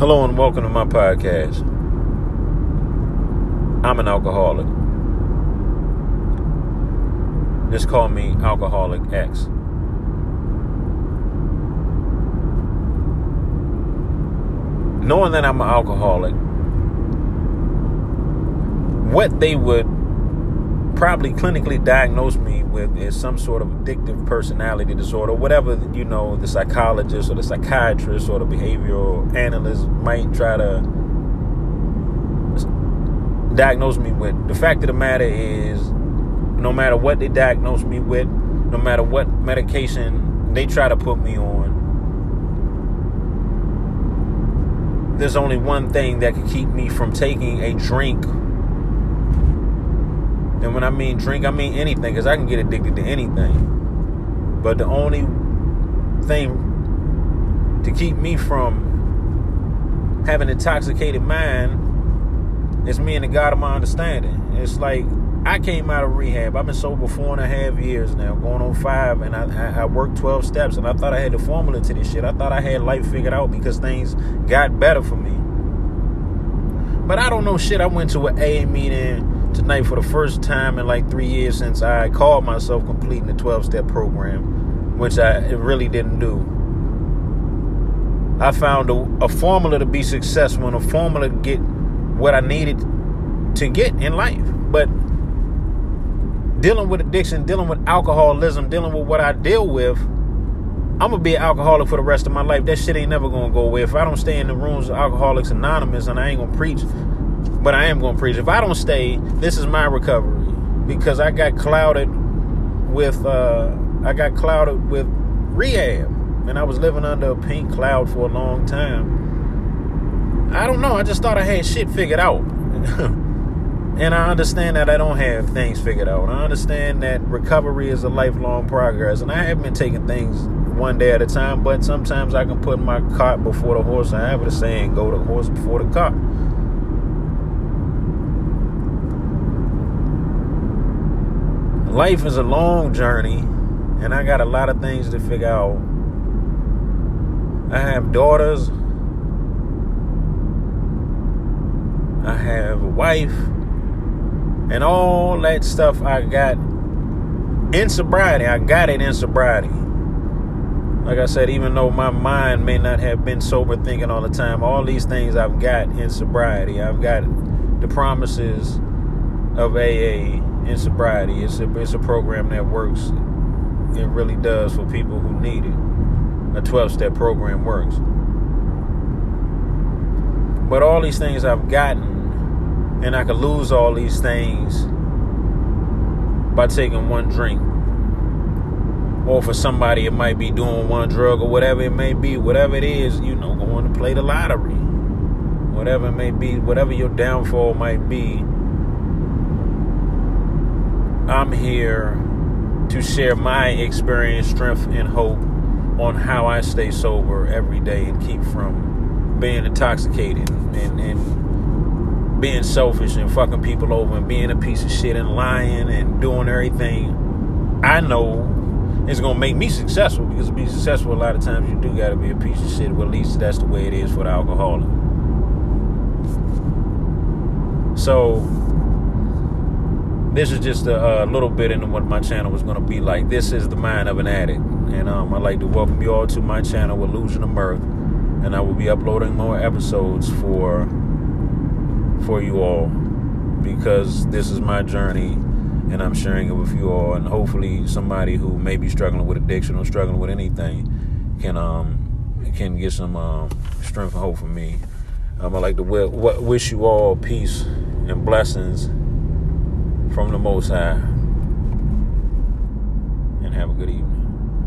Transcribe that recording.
Hello and welcome to my podcast. I'm an alcoholic. Just call me Alcoholic X. Knowing that I'm an alcoholic, what they would probably clinically diagnose me with is some sort of addictive personality disorder, whatever you know the psychologist or the psychiatrist or the behavioral analyst might try to diagnose me with. The fact of the matter is, no matter what they diagnose me with, no matter what medication they try to put me on, there's only one thing that can keep me from taking a drink and when I mean drink, I mean anything, because I can get addicted to anything. But the only thing to keep me from having an intoxicated mind is me and the God of my understanding. It's like I came out of rehab. I've been sober four and a half years now, going on five, and I, I, I worked 12 steps, and I thought I had the formula to this shit. I thought I had life figured out because things got better for me. But I don't know shit. I went to an AA meeting tonight for the first time in like three years since I called myself completing the 12 step program, which I really didn't do. I found a, a, formula to be successful and a formula to get what I needed to get in life. But dealing with addiction, dealing with alcoholism, dealing with what I deal with, I'm gonna be an alcoholic for the rest of my life. That shit ain't never gonna go away. If I don't stay in the rooms of Alcoholics Anonymous and I ain't gonna preach but I am going to preach. If I don't stay, this is my recovery because I got clouded with uh, I got clouded with rehab, and I was living under a pink cloud for a long time. I don't know. I just thought I had shit figured out. and I understand that I don't have things figured out. I understand that recovery is a lifelong progress, and I have been taking things one day at a time. But sometimes I can put my cart before the horse. I have a saying: "Go the horse before the cart." Life is a long journey, and I got a lot of things to figure out. I have daughters. I have a wife. And all that stuff I got in sobriety. I got it in sobriety. Like I said, even though my mind may not have been sober thinking all the time, all these things I've got in sobriety. I've got the promises of AA in sobriety. It's a it's a program that works. It really does for people who need it. A 12 step program works. But all these things I've gotten, and I could lose all these things by taking one drink. Or for somebody, it might be doing one drug or whatever it may be, whatever it is, you know, going to play the lottery. Whatever it may be, whatever your downfall might be, I'm here to share my experience, strength, and hope on how I stay sober every day and keep from being intoxicated and, and being selfish and fucking people over and being a piece of shit and lying and doing everything I know is gonna make me successful because to be successful a lot of times you do gotta be a piece of shit. Well at least that's the way it is for the alcoholic. So this is just a, a, little bit into what my channel was going to be like. This is the mind of an addict, and um, I'd like to welcome you all to my channel, Illusion of Mirth, and I will be uploading more episodes for for you all because this is my journey, and I'm sharing it with you all, and hopefully somebody who may be struggling with addiction or struggling with anything can um can get some um, strength and hope from me. Um, I'd like to w- w- wish you all peace and blessings from the Most High. And have a good evening.